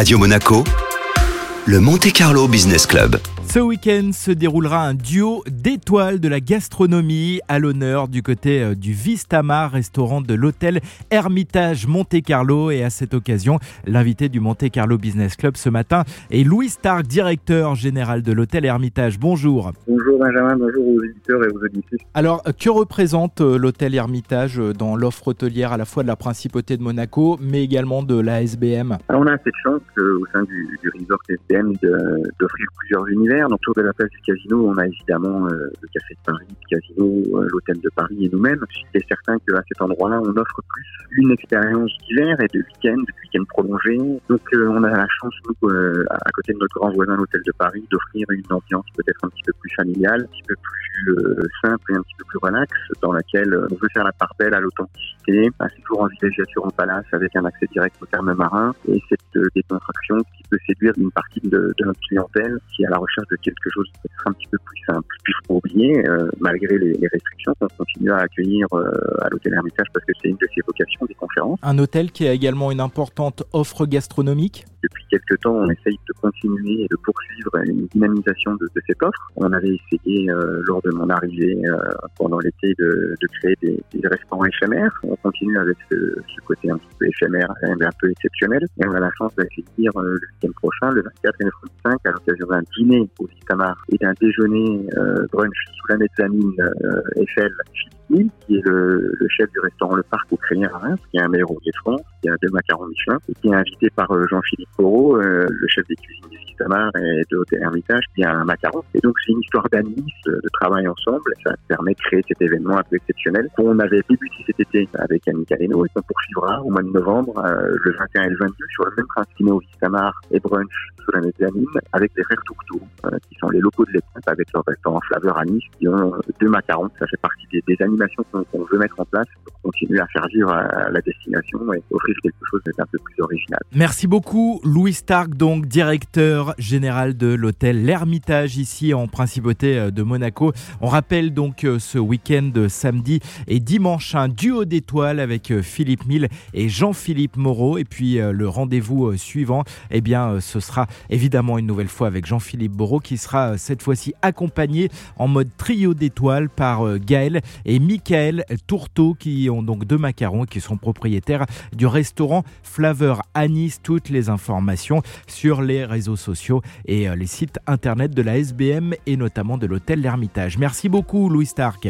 Radio Monaco, le Monte Carlo Business Club. Ce week-end se déroulera un duo d'étoiles de la gastronomie à l'honneur du côté euh, du Vistamar, restaurant de l'hôtel Hermitage Monte Carlo. Et à cette occasion, l'invité du Monte Carlo Business Club ce matin est Louis Stark, directeur général de l'hôtel Hermitage. Bonjour. Bonjour Benjamin, bonjour aux visiteurs et aux auditrices. Alors, que représente euh, l'hôtel Hermitage euh, dans l'offre hôtelière à la fois de la Principauté de Monaco, mais également de la SBM Alors, on a cette chance au sein du, du resort SBM d'offrir plusieurs univers. Autour de la place du casino, on a évidemment euh, le Café de Paris, le casino, euh, l'hôtel de Paris et nous-mêmes. C'est certain qu'à cet endroit-là, on offre plus une expérience d'hiver et de week-end, de week-end prolongé. Donc euh, on a la chance, nous, à côté de notre grand voisin, l'hôtel de Paris, d'offrir une ambiance peut-être un petit peu plus familiale, un petit peu plus simple et un petit peu plus relax, dans laquelle on veut faire la part belle à l'authenticité, un séjour en villégiature en palace avec un accès direct au terme marin et cette décontraction qui peut séduire une partie de, de notre clientèle qui est à la recherche de quelque chose être un petit peu plus simple. Puis il faut oublier, euh, malgré les, restrictions, qu'on continue à accueillir euh, à l'hôtel Hermitage parce que c'est une de ses vocations des conférences. Un hôtel qui a également une importante offre gastronomique depuis quelques temps, on essaye de continuer et de poursuivre une dynamisation de, cette offre. On avait essayé, euh, lors de mon arrivée pendant l'été, de, créer des, restaurants éphémères. On continue avec ce, côté un petit peu éphémère, un peu exceptionnel. Et on a la chance d'accueillir le prochain, le 24 et le 25, à l'occasion d'un dîner au Vistamar et d'un déjeuner euh, brunch sous la mezzanine euh, Eiffel qui est le, chef du restaurant Le Parc Crémien à Reims, qui est un meilleur de France, qui a deux macarons Michelin, et qui est invité par euh, Jean-Philippe Corot, euh, le chef des cuisines Vistamar et de l'hôtel Hermitage, qui a un macaron. Et donc c'est une histoire d'amis, de, travail ensemble, ça permet de créer cet événement un peu exceptionnel qu'on avait débuté cet été avec Annie Caleno et qu'on poursuivra au mois de novembre, le 21 et le 22, sur le même principe au Vistamar et brunch sous la mezzanine, avec des frères Tourtou, qui sont les locaux de l'équipe avec leur restaurant Flaveur à Nice, qui ont deux macarons. Ça fait partie des, animations qu'on veut mettre en place pour continuer à faire vivre la destination et offrir quelque chose d'un peu plus original. Merci beaucoup, Louis Stark, donc directeur général de l'hôtel L'Ermitage ici en Principauté euh, de Monaco. On rappelle donc euh, ce week-end samedi et dimanche un duo d'étoiles avec euh, Philippe Mille et Jean-Philippe Moreau. Et puis le rendez-vous suivant, eh bien, ce sera évidemment une nouvelle fois avec Jean-Philippe Moreau qui sera cette fois-ci accompagné en mode trio d'étoiles par Gaël et Michael Tourteau qui ont donc deux macarons et qui sont propriétaires du restaurant Flaveur Anis. Toutes les informations sur les réseaux sociaux et euh, les sites internet de la SBM et notamment de l'hôtel L'Ermitage. Merci beaucoup Louis Stark.